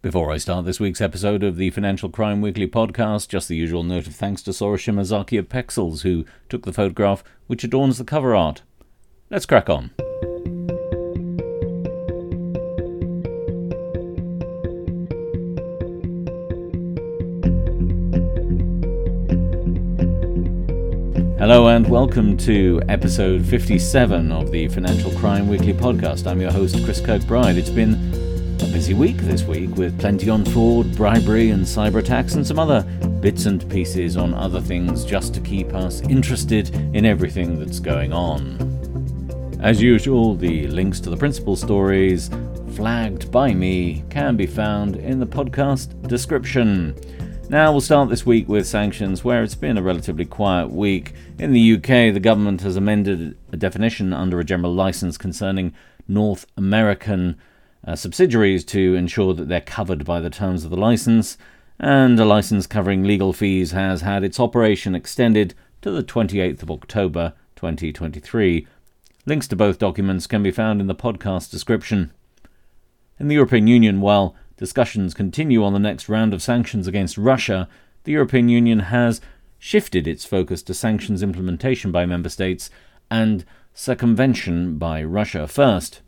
Before I start this week's episode of the Financial Crime Weekly podcast, just the usual note of thanks to Sora Shimazaki of Pexels, who took the photograph which adorns the cover art. Let's crack on. Hello and welcome to episode 57 of the Financial Crime Weekly podcast. I'm your host, Chris Kirkbride. It's been busy week this week with plenty on fraud, bribery, and cyber attacks, and some other bits and pieces on other things just to keep us interested in everything that's going on. As usual, the links to the principal stories flagged by me can be found in the podcast description. Now, we'll start this week with sanctions, where it's been a relatively quiet week. In the UK, the government has amended a definition under a general license concerning North American uh, subsidiaries to ensure that they're covered by the terms of the license, and a license covering legal fees has had its operation extended to the 28th of October 2023. Links to both documents can be found in the podcast description. In the European Union, while discussions continue on the next round of sanctions against Russia, the European Union has shifted its focus to sanctions implementation by member states and circumvention by Russia first.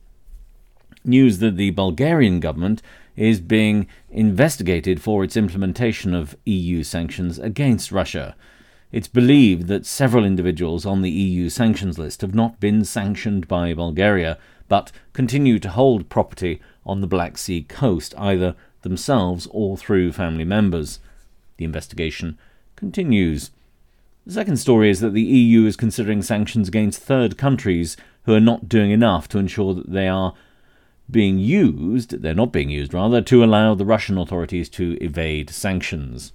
News that the Bulgarian government is being investigated for its implementation of EU sanctions against Russia. It's believed that several individuals on the EU sanctions list have not been sanctioned by Bulgaria, but continue to hold property on the Black Sea coast, either themselves or through family members. The investigation continues. The second story is that the EU is considering sanctions against third countries who are not doing enough to ensure that they are being used, they're not being used rather, to allow the Russian authorities to evade sanctions.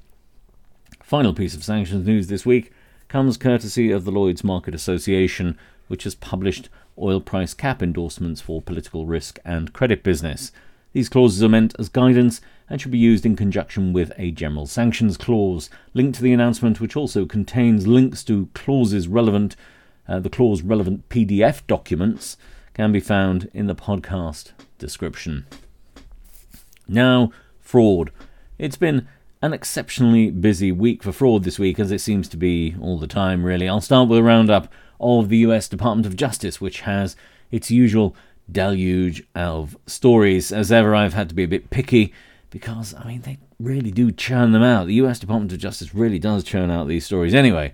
Final piece of sanctions news this week comes courtesy of the Lloyd's Market Association, which has published oil price cap endorsements for political risk and credit business. These clauses are meant as guidance and should be used in conjunction with a general sanctions clause. Linked to the announcement, which also contains links to clauses relevant, uh, the clause relevant PDF documents, can be found in the podcast description. Now, fraud. It's been an exceptionally busy week for fraud this week, as it seems to be all the time, really. I'll start with a roundup of the US Department of Justice, which has its usual deluge of stories. As ever, I've had to be a bit picky because, I mean, they really do churn them out. The US Department of Justice really does churn out these stories. Anyway,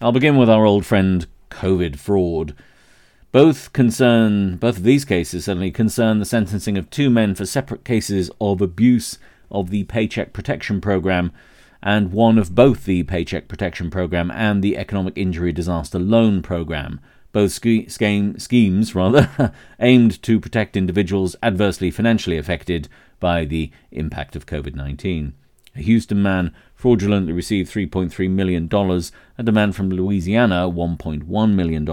I'll begin with our old friend COVID fraud. Both concern, both of these cases certainly concern the sentencing of two men for separate cases of abuse of the Paycheck Protection Program and one of both the Paycheck Protection Program and the Economic Injury Disaster Loan Program. Both ske- scheme, schemes, rather, aimed to protect individuals adversely financially affected by the impact of COVID 19. A Houston man fraudulently received $3.3 million, and a man from Louisiana $1.1 million.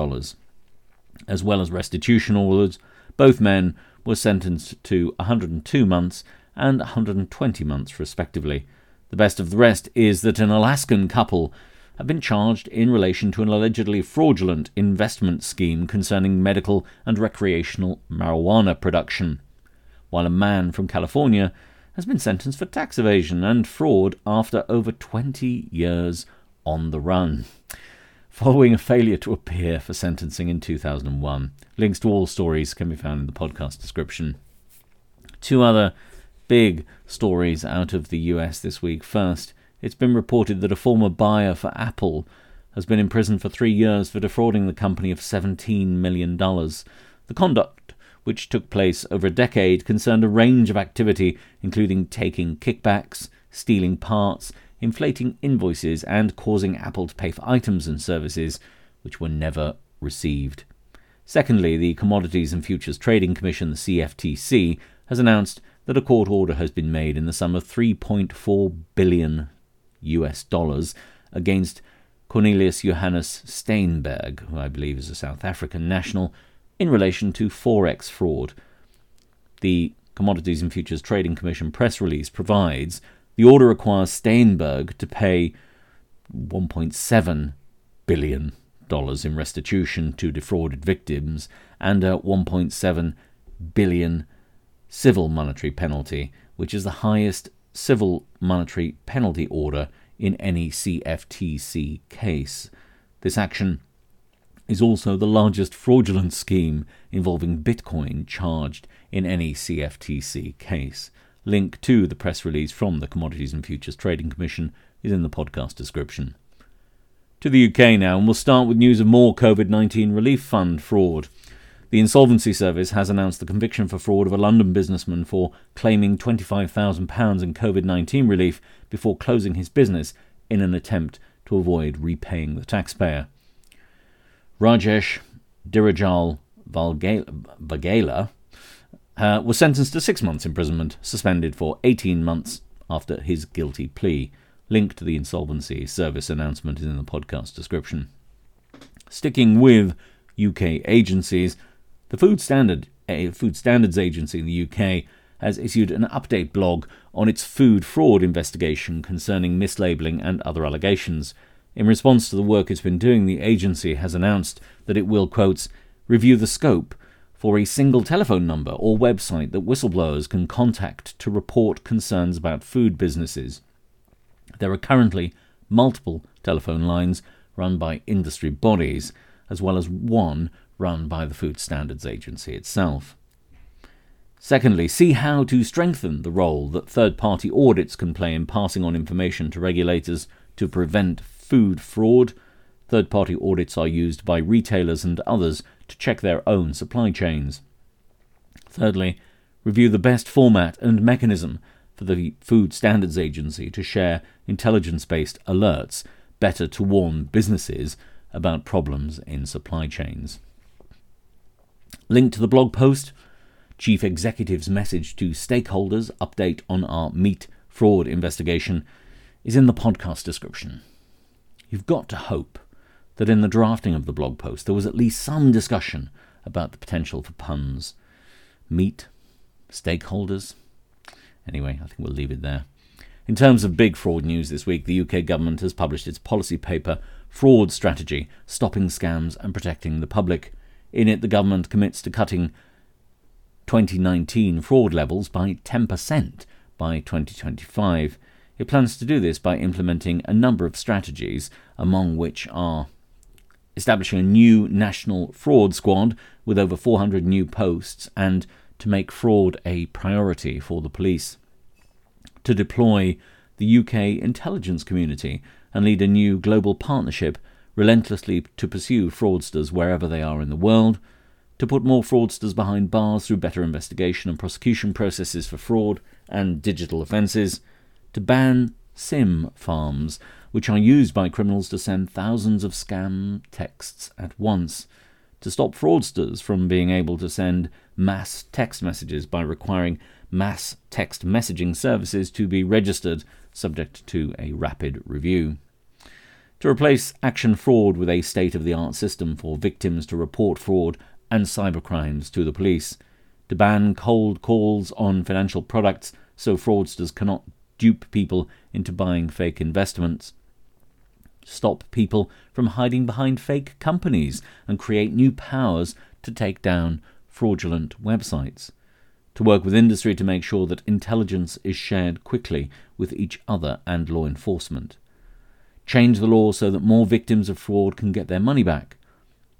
As well as restitution orders, both men were sentenced to 102 months and 120 months, respectively. The best of the rest is that an Alaskan couple have been charged in relation to an allegedly fraudulent investment scheme concerning medical and recreational marijuana production, while a man from California has been sentenced for tax evasion and fraud after over 20 years on the run. Following a failure to appear for sentencing in 2001. Links to all stories can be found in the podcast description. Two other big stories out of the US this week. First, it's been reported that a former buyer for Apple has been imprisoned for three years for defrauding the company of $17 million. The conduct, which took place over a decade, concerned a range of activity, including taking kickbacks, stealing parts, inflating invoices, and causing Apple to pay for items and services which were never received. Secondly, the Commodities and Futures Trading Commission, the CFTC, has announced that a court order has been made in the sum of 3.4 billion US dollars against Cornelius Johannes Steynberg, who I believe is a South African national, in relation to Forex fraud. The Commodities and Futures Trading Commission press release provides the order requires Steynberg to pay 1.7 billion dollars in restitution to defrauded victims and a 1.7 billion civil monetary penalty, which is the highest civil monetary penalty order in any CFTC case. This action is also the largest fraudulent scheme involving Bitcoin charged in any CFTC case. Link to the press release from the Commodities and Futures Trading Commission is in the podcast description. To the UK now, and we'll start with news of more COVID 19 relief fund fraud. The Insolvency Service has announced the conviction for fraud of a London businessman for claiming £25,000 in COVID 19 relief before closing his business in an attempt to avoid repaying the taxpayer. Rajesh Dirajal Vagela uh, was sentenced to six months imprisonment, suspended for 18 months after his guilty plea. Link to the Insolvency Service announcement is in the podcast description. Sticking with UK agencies, the Food Standard a Food Standards Agency in the UK has issued an update blog on its food fraud investigation concerning mislabelling and other allegations. In response to the work it's been doing, the agency has announced that it will, quotes, review the scope for a single telephone number or website that whistleblowers can contact to report concerns about food businesses. There are currently multiple telephone lines run by industry bodies, as well as one run by the Food Standards Agency itself. Secondly, see how to strengthen the role that third party audits can play in passing on information to regulators to prevent food fraud. Third party audits are used by retailers and others to check their own supply chains. Thirdly, review the best format and mechanism for the Food Standards Agency to share intelligence based alerts, better to warn businesses about problems in supply chains. Link to the blog post, Chief Executive's message to stakeholders, update on our meat fraud investigation, is in the podcast description. You've got to hope that in the drafting of the blog post there was at least some discussion about the potential for puns. Meat, stakeholders. Anyway, I think we'll leave it there. In terms of big fraud news this week, the UK government has published its policy paper, Fraud Strategy Stopping Scams and Protecting the Public. In it, the government commits to cutting 2019 fraud levels by 10% by 2025. It plans to do this by implementing a number of strategies, among which are establishing a new national fraud squad with over 400 new posts and to make fraud a priority for the police. To deploy the UK intelligence community and lead a new global partnership relentlessly to pursue fraudsters wherever they are in the world, to put more fraudsters behind bars through better investigation and prosecution processes for fraud and digital offences, to ban SIM farms, which are used by criminals to send thousands of scam texts at once, to stop fraudsters from being able to send mass text messages by requiring mass text messaging services to be registered subject to a rapid review. To replace action fraud with a state of the art system for victims to report fraud and cybercrimes to the police. To ban cold calls on financial products so fraudsters cannot dupe people into buying fake investments. Stop people from hiding behind fake companies and create new powers to take down fraudulent websites to work with industry to make sure that intelligence is shared quickly with each other and law enforcement. Change the law so that more victims of fraud can get their money back.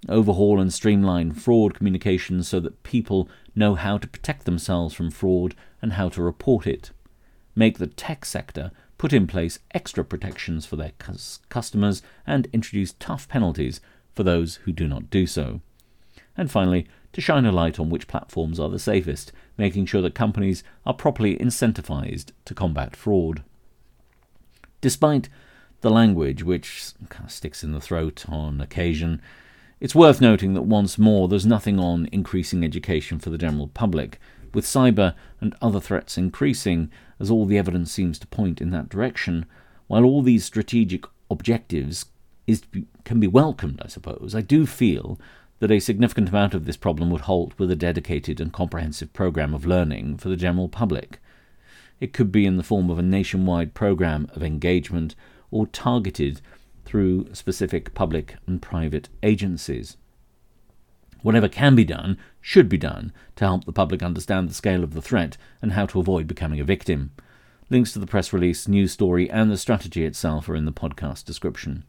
Overhaul and streamline fraud communications so that people know how to protect themselves from fraud and how to report it. Make the tech sector put in place extra protections for their customers and introduce tough penalties for those who do not do so. And finally, to shine a light on which platforms are the safest, making sure that companies are properly incentivized to combat fraud. Despite the language, which kind of sticks in the throat on occasion, it's worth noting that once more there's nothing on increasing education for the general public, with cyber and other threats increasing, as all the evidence seems to point in that direction, while all these strategic objectives is be, can be welcomed, I suppose, I do feel that a significant amount of this problem would halt with a dedicated and comprehensive program of learning for the general public. It could be in the form of a nationwide program of engagement or targeted through specific public and private agencies. Whatever can be done should be done to help the public understand the scale of the threat and how to avoid becoming a victim. Links to the press release, news story, and the strategy itself are in the podcast description.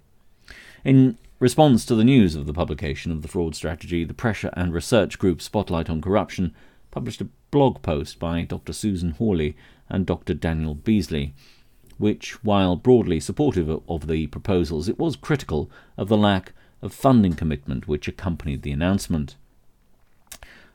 In response to the news of the publication of the fraud strategy, the pressure and research group Spotlight on Corruption published a blog post by Dr. Susan Hawley and Dr. Daniel Beizsley, which, while broadly supportive of the proposals, it was critical of the lack of funding commitment which accompanied the announcement.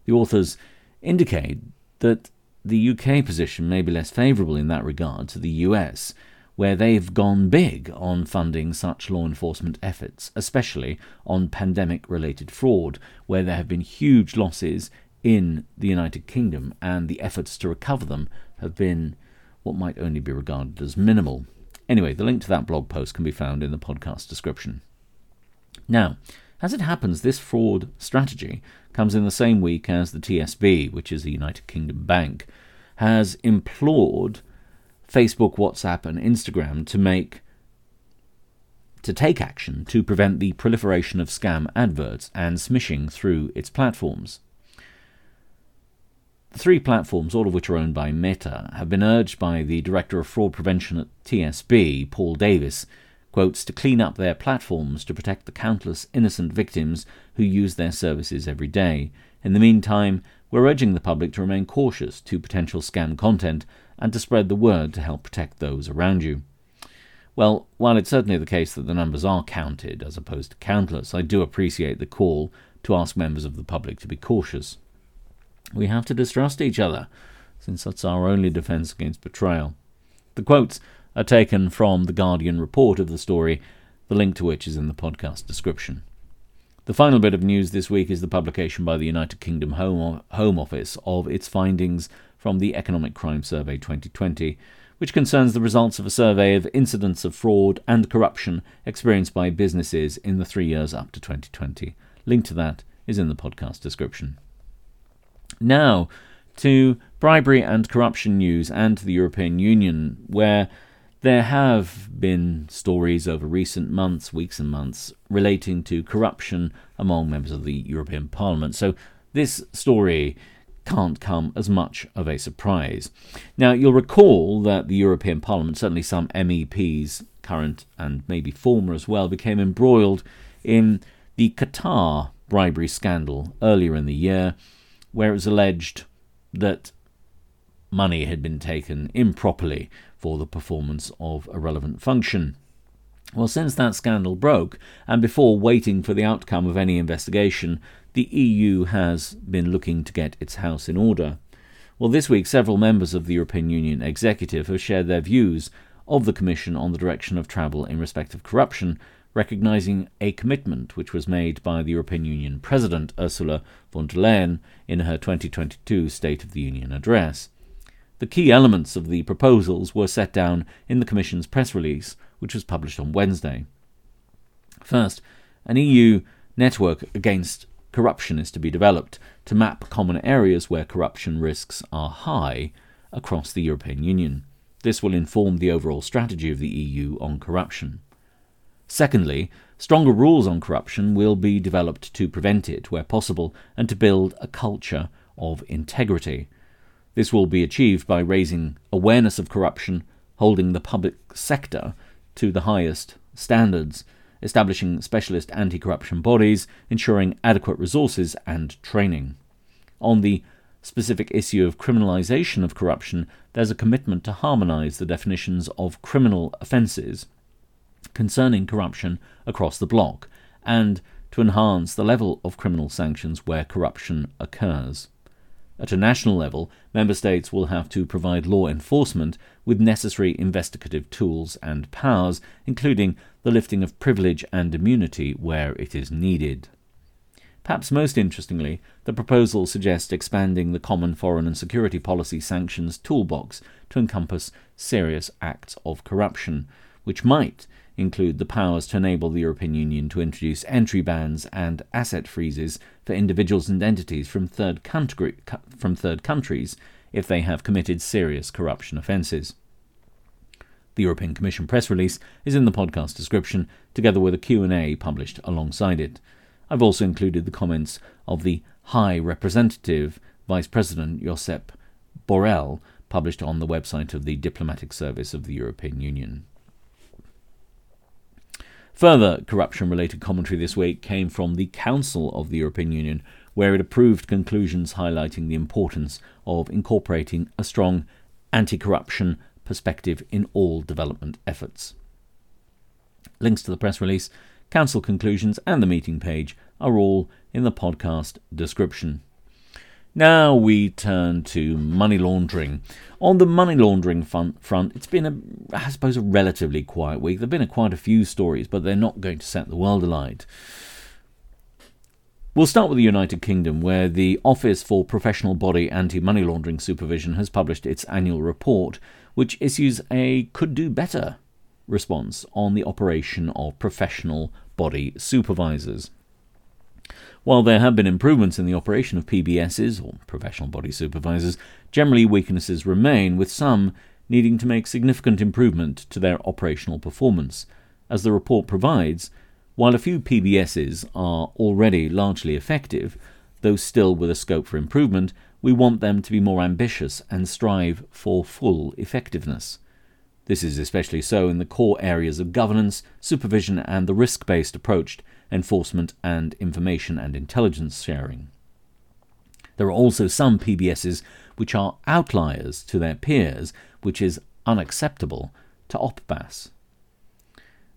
The authors indicate that the UK position may be less favourable in that regard to the US, where they've gone big on funding such law enforcement efforts, especially on pandemic related fraud, where there have been huge losses in the United Kingdom and the efforts to recover them have been what might only be regarded as minimal. Anyway, the link to that blog post can be found in the podcast description. Now, as it happens, this fraud strategy comes in the same week as the TSB, which is the United Kingdom bank, has implored Facebook, WhatsApp, and Instagram to make to take action to prevent the proliferation of scam adverts and smishing through its platforms. The three platforms, all of which are owned by Meta, have been urged by the Director of Fraud Prevention at TSB, Paul Davis, quotes, to clean up their platforms to protect the countless innocent victims who use their services every day. In the meantime, we're urging the public to remain cautious to potential scam content and to spread the word to help protect those around you. Well, while it's certainly the case that the numbers are counted as opposed to countless, I do appreciate the call to ask members of the public to be cautious. We have to distrust each other, since that's our only defence against betrayal. The quotes are taken from the Guardian report of the story, the link to which is in the podcast description. The final bit of news this week is the publication by the United Kingdom Home, Home Office of its findings from the Economic Crime Survey 2020, which concerns the results of a survey of incidents of fraud and corruption experienced by businesses in the three years up to 2020. Link to that is in the podcast description. Now, to bribery and corruption news and to the European Union, where there have been stories over recent months, weeks, and months relating to corruption among members of the European Parliament. So this story can't come as much of a surprise. Now, you'll recall that the European Parliament, certainly some MEPs, current and maybe former as well, became embroiled in the Qatar bribery scandal earlier in the year, where it was alleged that money had been taken improperly for the performance of a relevant function. Well, since that scandal broke, and before waiting for the outcome of any investigation, the EU has been looking to get its house in order. Well, this week, several members of the European Union executive have shared their views of the Commission on the direction of travel in respect of corruption, recognising a commitment which was made by the European Union President Ursula von der Leyen in her 2022 State of the Union address. The key elements of the proposals were set down in the Commission's press release, which was published on Wednesday. First, an EU network against corruption is to be developed to map common areas where corruption risks are high across the European Union. This will inform the overall strategy of the EU on corruption. Secondly, stronger rules on corruption will be developed to prevent it where possible and to build a culture of integrity. This will be achieved by raising awareness of corruption, holding the public sector to the highest standards, establishing specialist anti corruption bodies, ensuring adequate resources and training. On the specific issue of criminalisation of corruption, there's a commitment to harmonise the definitions of criminal offences concerning corruption across the bloc and to enhance the level of criminal sanctions where corruption occurs. At a national level, member states will have to provide law enforcement with necessary investigative tools and powers, including the lifting of privilege and immunity where it is needed. Perhaps most interestingly, the proposal suggests expanding the common foreign and security policy sanctions toolbox to encompass serious acts of corruption, which might include the powers to enable the European Union to introduce entry bans and asset freezes for individuals and entities from third, country, from third countries if they have committed serious corruption offences. The European Commission press release is in the podcast description, together with a Q&A published alongside it. I've also included the comments of the High Representative, Vice President Josep Borrell, published on the website of the Diplomatic Service of the European Union. Further corruption related commentary this week came from the Council of the European Union, where it approved conclusions highlighting the importance of incorporating a strong anti corruption perspective in all development efforts. Links to the press release, Council conclusions, and the meeting page are all in the podcast description. Now we turn to money laundering. On the money laundering front, it's been, a, I suppose, a relatively quiet week. There have been a, quite a few stories, but they're not going to set the world alight. We'll start with the United Kingdom, where the Office for Professional Body Anti Money Laundering Supervision has published its annual report, which issues a could do better response on the operation of professional body supervisors. While there have been improvements in the operation of PBSs, or professional body supervisors, generally weaknesses remain, with some needing to make significant improvement to their operational performance. As the report provides, while a few PBSs are already largely effective, though still with a scope for improvement, we want them to be more ambitious and strive for full effectiveness. This is especially so in the core areas of governance, supervision, and the risk based approach enforcement, and information and intelligence sharing. There are also some PBSs which are outliers to their peers, which is unacceptable to OPBAS.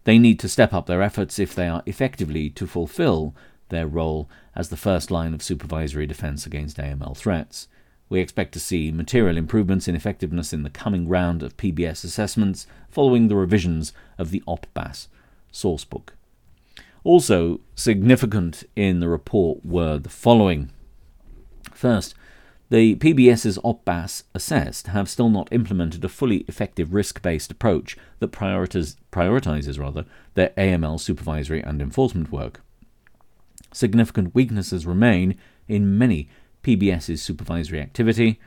They need to step up their efforts if they are effectively to fulfill their role as the first line of supervisory defense against AML threats. We expect to see material improvements in effectiveness in the coming round of PBS assessments following the revisions of the OPBAS sourcebook. Also significant in the report were the following. First, the PBS's OPBAS assessed have still not implemented a fully effective risk-based approach that prioritizes, rather their AML supervisory and enforcement work. Significant weaknesses remain in many PBS's supervisory activity.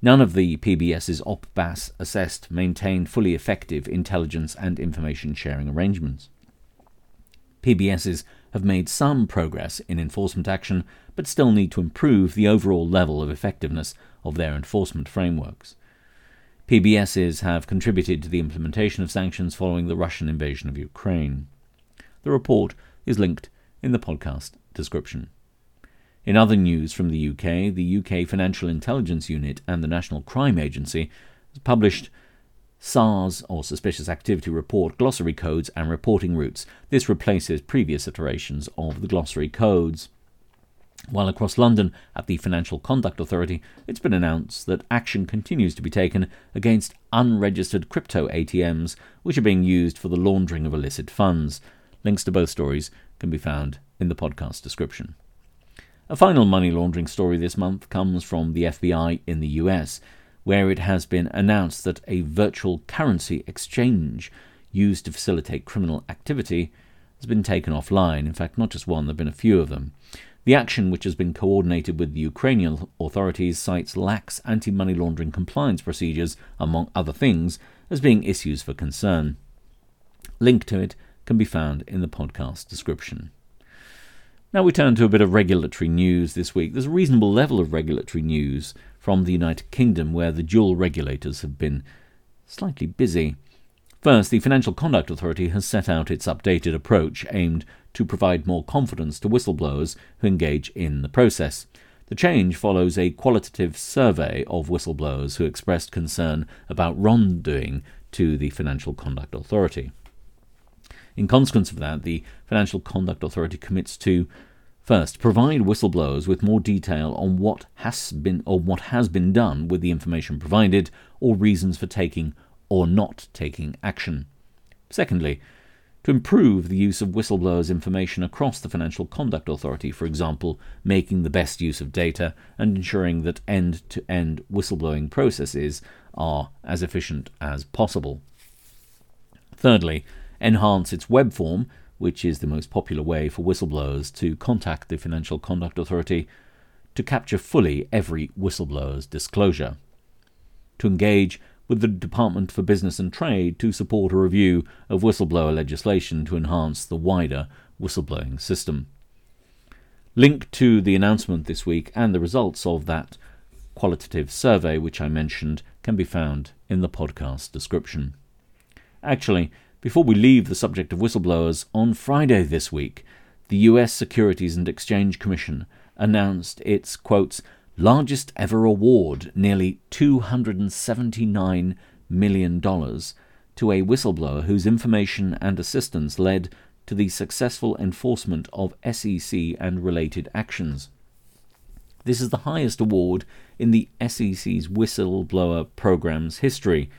None of the PBS's OPBAS assessed maintain fully effective intelligence and information sharing arrangements. PBSs have made some progress in enforcement action, but still need to improve the overall level of effectiveness of their enforcement frameworks. PBSs have contributed to the implementation of sanctions following the Russian invasion of Ukraine. The report is linked in the podcast description. In other news from the UK, the UK Financial Intelligence Unit and the National Crime Agency has published SARS or Suspicious Activity Report glossary codes and reporting routes. This replaces previous iterations of the glossary codes. While across London at the Financial Conduct Authority, it's been announced that action continues to be taken against unregistered crypto ATMs which are being used for the laundering of illicit funds. Links to both stories can be found in the podcast description. A final money laundering story this month comes from the FBI in the US where it has been announced that a virtual currency exchange used to facilitate criminal activity has been taken offline. In fact, not just one, there have been a few of them. The action, which has been coordinated with the Ukrainian authorities, cites lax anti money laundering compliance procedures, among other things, as being issues for concern. Link to it can be found in the podcast description. Now we turn to a bit of regulatory news this week. There's a reasonable level of regulatory news from the United Kingdom, where the dual regulators have been slightly busy. First, the Financial Conduct Authority has set out its updated approach aimed to provide more confidence to whistleblowers who engage in the process. The change follows a qualitative survey of whistleblowers who expressed concern about wrongdoing to the Financial Conduct Authority. In consequence of that, the Financial Conduct Authority commits to First, provide whistleblowers with more detail on what has been or what has been done with the information provided or reasons for taking or not taking action. Secondly, to improve the use of whistleblowers' information across the Financial Conduct Authority, for example, making the best use of data and ensuring that end to end whistleblowing processes are as efficient as possible. Thirdly, enhance its web form, which is the most popular way for whistleblowers to contact the Financial Conduct Authority, to capture fully every whistleblower's disclosure. To engage with the Department for Business and Trade to support a review of whistleblower legislation to enhance the wider whistleblowing system. Link to the announcement this week and the results of that qualitative survey, which I mentioned, can be found in the podcast description. Actually, before we leave the subject of whistleblowers, on Friday this week, the US Securities and Exchange Commission announced its, largest ever award, nearly $279 million, to a whistleblower whose information and assistance led to the successful enforcement of SEC and related actions. This is the highest award in the SEC's whistleblower program's history,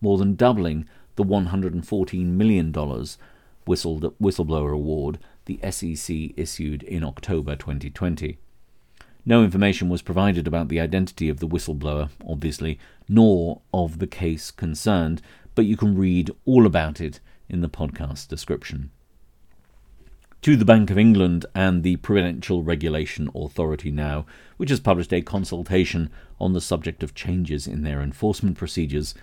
more than doubling the $114 million whistleblower award the SEC issued in October 2020. No information was provided about the identity of the whistleblower, obviously, nor of the case concerned, but you can read all about it in the podcast description. To the Bank of England and the Prudential Regulation Authority now, which has published a consultation on the subject of changes in their enforcement procedures.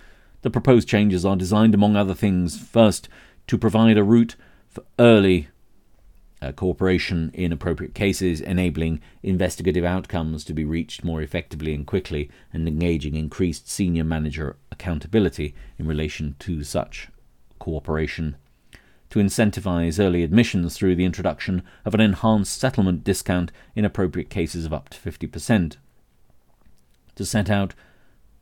The proposed changes are designed, among other things, first, to provide a route for early uh, cooperation in appropriate cases, enabling investigative outcomes to be reached more effectively and quickly, and engaging increased senior manager accountability in relation to such cooperation. To incentivize early admissions through the introduction of an enhanced settlement discount in appropriate cases of up to 50%. To set out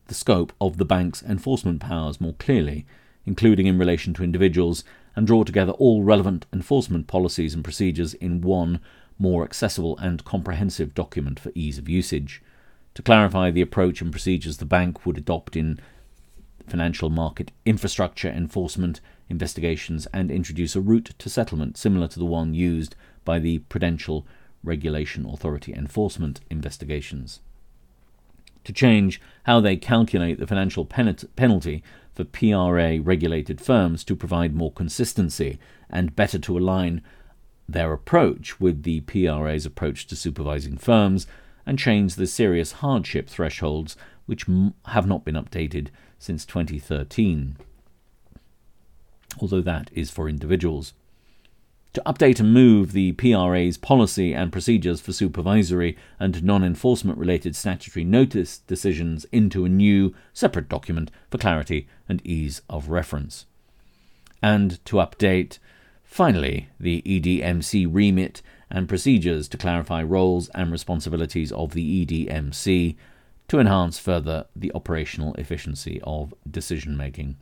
the scope of the bank's enforcement powers more clearly, including in relation to individuals and draw together all relevant enforcement policies and procedures in one more accessible and comprehensive document for ease of usage, to clarify the approach and procedures the bank would adopt in financial market infrastructure enforcement investigations, and introduce a route to settlement similar to the one used by the Prudential Regulation Authority enforcement investigations. To change how they calculate the financial penalty for PRA regulated firms to provide more consistency and better to align their approach with the PRA's approach to supervising firms and change the serious hardship thresholds which have not been updated since 2013. Although that is for individuals. To update and move the PRA's policy and procedures for supervisory and non enforcement related statutory notice decisions into a new, separate document for clarity and ease of reference. And to update, finally, the EDMC remit and procedures to clarify roles and responsibilities of the EDMC to enhance further the operational efficiency of decision making.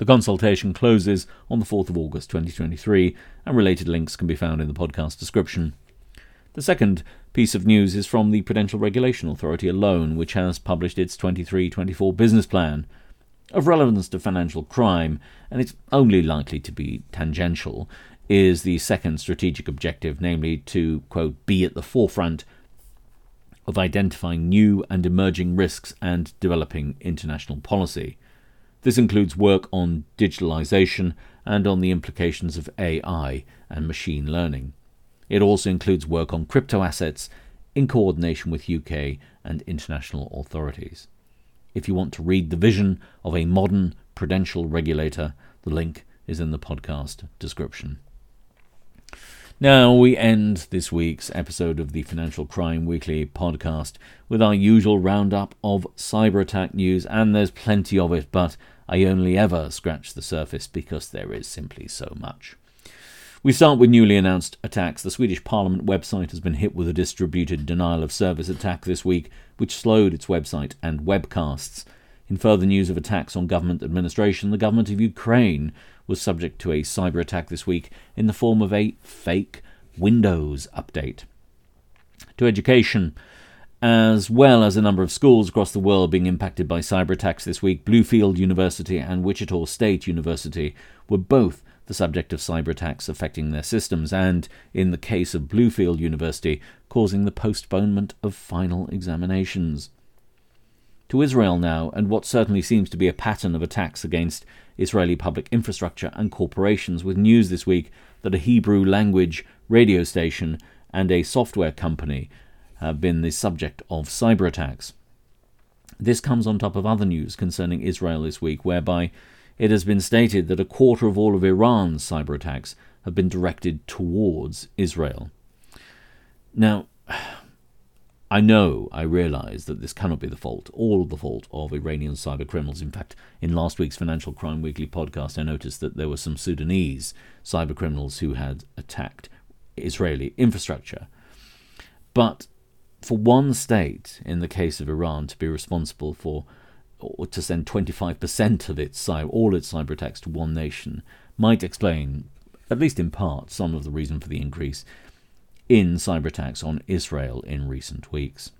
The consultation closes on the 4th of August 2023, and related links can be found in the podcast description. The second piece of news is from the Prudential Regulation Authority alone, which has published its 23 24 business plan. Of relevance to financial crime, and it's only likely to be tangential, is the second strategic objective, namely to, quote, be at the forefront of identifying new and emerging risks and developing international policy. This includes work on digitalization and on the implications of AI and machine learning. It also includes work on crypto assets in coordination with UK and international authorities. If you want to read the vision of a modern prudential regulator, the link is in the podcast description. Now, we end this week's episode of the Financial Crime Weekly podcast with our usual roundup of cyber attack news, and there's plenty of it, but I only ever scratch the surface because there is simply so much. We start with newly announced attacks. The Swedish Parliament website has been hit with a distributed denial of service attack this week, which slowed its website and webcasts. In further news of attacks on government administration, the government of Ukraine was subject to a cyber attack this week in the form of a fake Windows update. To education, as well as a number of schools across the world being impacted by cyber attacks this week, Bluefield University and Wichita State University were both the subject of cyber attacks affecting their systems, and, in the case of Bluefield University, causing the postponement of final examinations. To Israel now, and what certainly seems to be a pattern of attacks against Israeli public infrastructure and corporations, with news this week that a Hebrew language radio station and a software company have been the subject of cyber attacks. This comes on top of other news concerning Israel this week, whereby it has been stated that a quarter of all of Iran's cyber attacks have been directed towards Israel. Now, I know, I realise that this cannot be the fault, all the fault of Iranian cyber criminals. In fact, in last week's Financial Crime Weekly podcast, I noticed that there were some Sudanese cyber criminals who had attacked Israeli infrastructure. But for one state, in the case of Iran, to be responsible for or to send 25% of its all its cyber attacks to one nation might explain, at least in part, some of the reason for the increase in cyber attacks on Israel in recent weeks.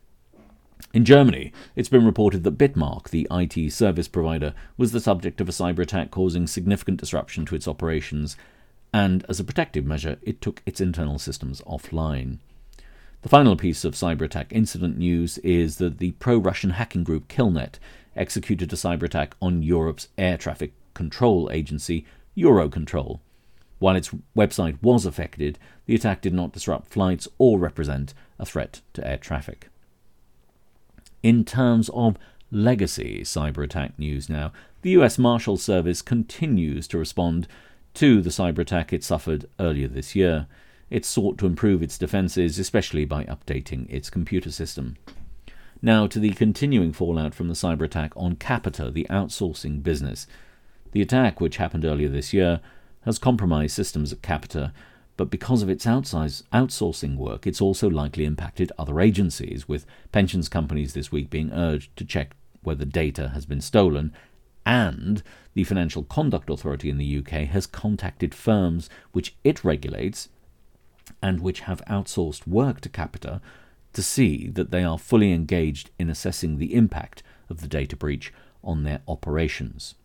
In Germany, it's been reported that Bitmarck, the IT service provider, was the subject of a cyber attack causing significant disruption to its operations, and as a protective measure, it took its internal systems offline. The final piece of cyber attack incident news is that the pro Russian hacking group Killnet executed a cyber attack on Europe's air traffic control agency, Eurocontrol. While its website was affected, the attack did not disrupt flights or represent a threat to air traffic. In terms of legacy cyber attack news now, the US Marshal Service continues to respond to the cyber attack it suffered earlier this year. It sought to improve its defenses, especially by updating its computer system. Now to the continuing fallout from the cyber attack on Capita, the outsourcing business. The attack, which happened earlier this year, has compromised systems at Capita, but because of its outsourcing work, it's also likely impacted other agencies, with pensions companies this week being urged to check whether data has been stolen. And the Financial Conduct Authority in the UK has contacted firms which it regulates and which have outsourced work to Capita to see that they are fully engaged in assessing the impact of the data breach on their operations.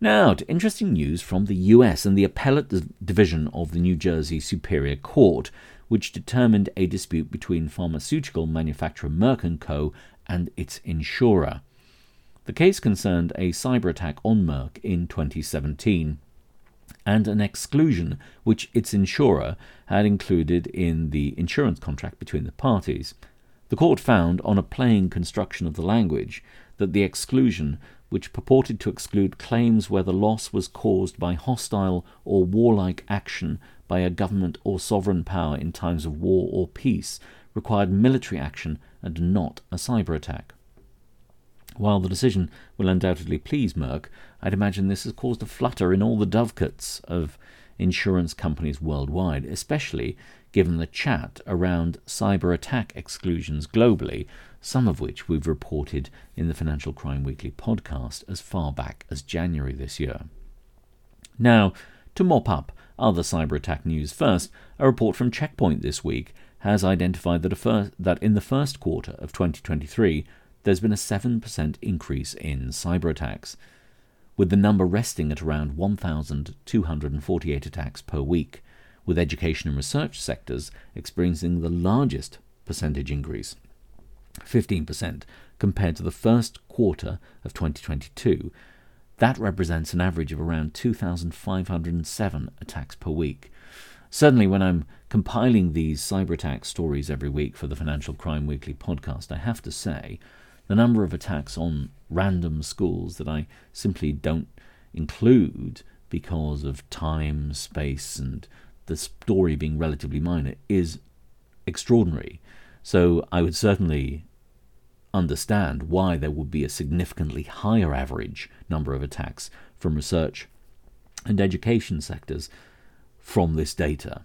Now, to interesting news from the US and the appellate division of the New Jersey Superior Court, which determined a dispute between pharmaceutical manufacturer Merck & Co. and its insurer. The case concerned a cyber attack on Merck in 2017 and an exclusion which its insurer had included in the insurance contract between the parties. The court found, on a plain construction of the language, that the exclusion which purported to exclude claims where the loss was caused by hostile or warlike action by a government or sovereign power in times of war or peace, required military action and not a cyber attack. While the decision will undoubtedly please Merck, I'd imagine this has caused a flutter in all the dovecots of insurance companies worldwide, especially given the chat around cyber attack exclusions globally, some of which we've reported in the Financial Crime Weekly podcast as far back as January this year. Now, to mop up other cyber attack news first, a report from Checkpoint this week has identified that, fir- that in the first quarter of 2023, there's been a 7% increase in cyber attacks, with the number resting at around 1,248 attacks per week, with education and research sectors experiencing the largest percentage increase. 15% compared to the first quarter of 2022. That represents an average of around 2,507 attacks per week. Certainly, when I'm compiling these cyber attack stories every week for the Financial Crime Weekly podcast, I have to say the number of attacks on random schools that I simply don't include because of time, space, and the story being relatively minor is extraordinary. So I would certainly understand why there would be a significantly higher average number of attacks from research and education sectors from this data.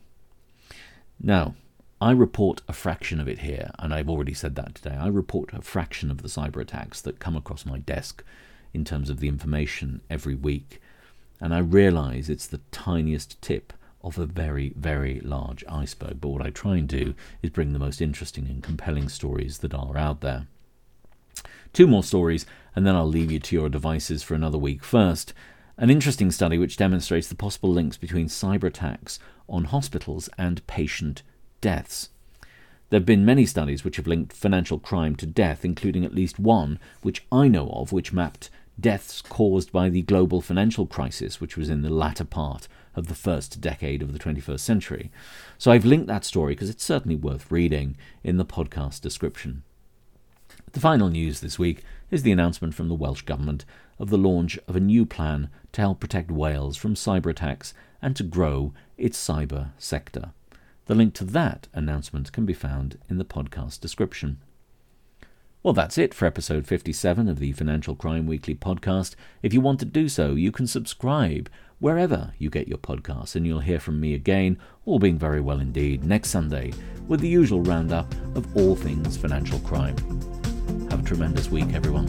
Now, I report a fraction of it here, and I've already said that today. I report a fraction of the cyber attacks that come across my desk in terms of the information every week, and I realize it's the tiniest tip of a very, very large iceberg. But what I try and do is bring the most interesting and compelling stories that are out there. Two more stories, and then I'll leave you to your devices for another week. First, an interesting study which demonstrates the possible links between cyber attacks on hospitals and patient deaths. There have been many studies which have linked financial crime to death, including at least one which I know of, which mapped deaths caused by the global financial crisis, which was in the latter part of the first decade of the 21st century. So I've linked that story because it's certainly worth reading in the podcast description. The final news this week is the announcement from the Welsh Government of the launch of a new plan to help protect Wales from cyber attacks and to grow its cyber sector. The link to that announcement can be found in the podcast description. Well, that's it for episode 57 of the Financial Crime Weekly podcast. If you want to do so, you can subscribe wherever you get your podcasts, and you'll hear from me again, all being very well indeed, next Sunday with the usual roundup of all things financial crime. Have a tremendous week, everyone.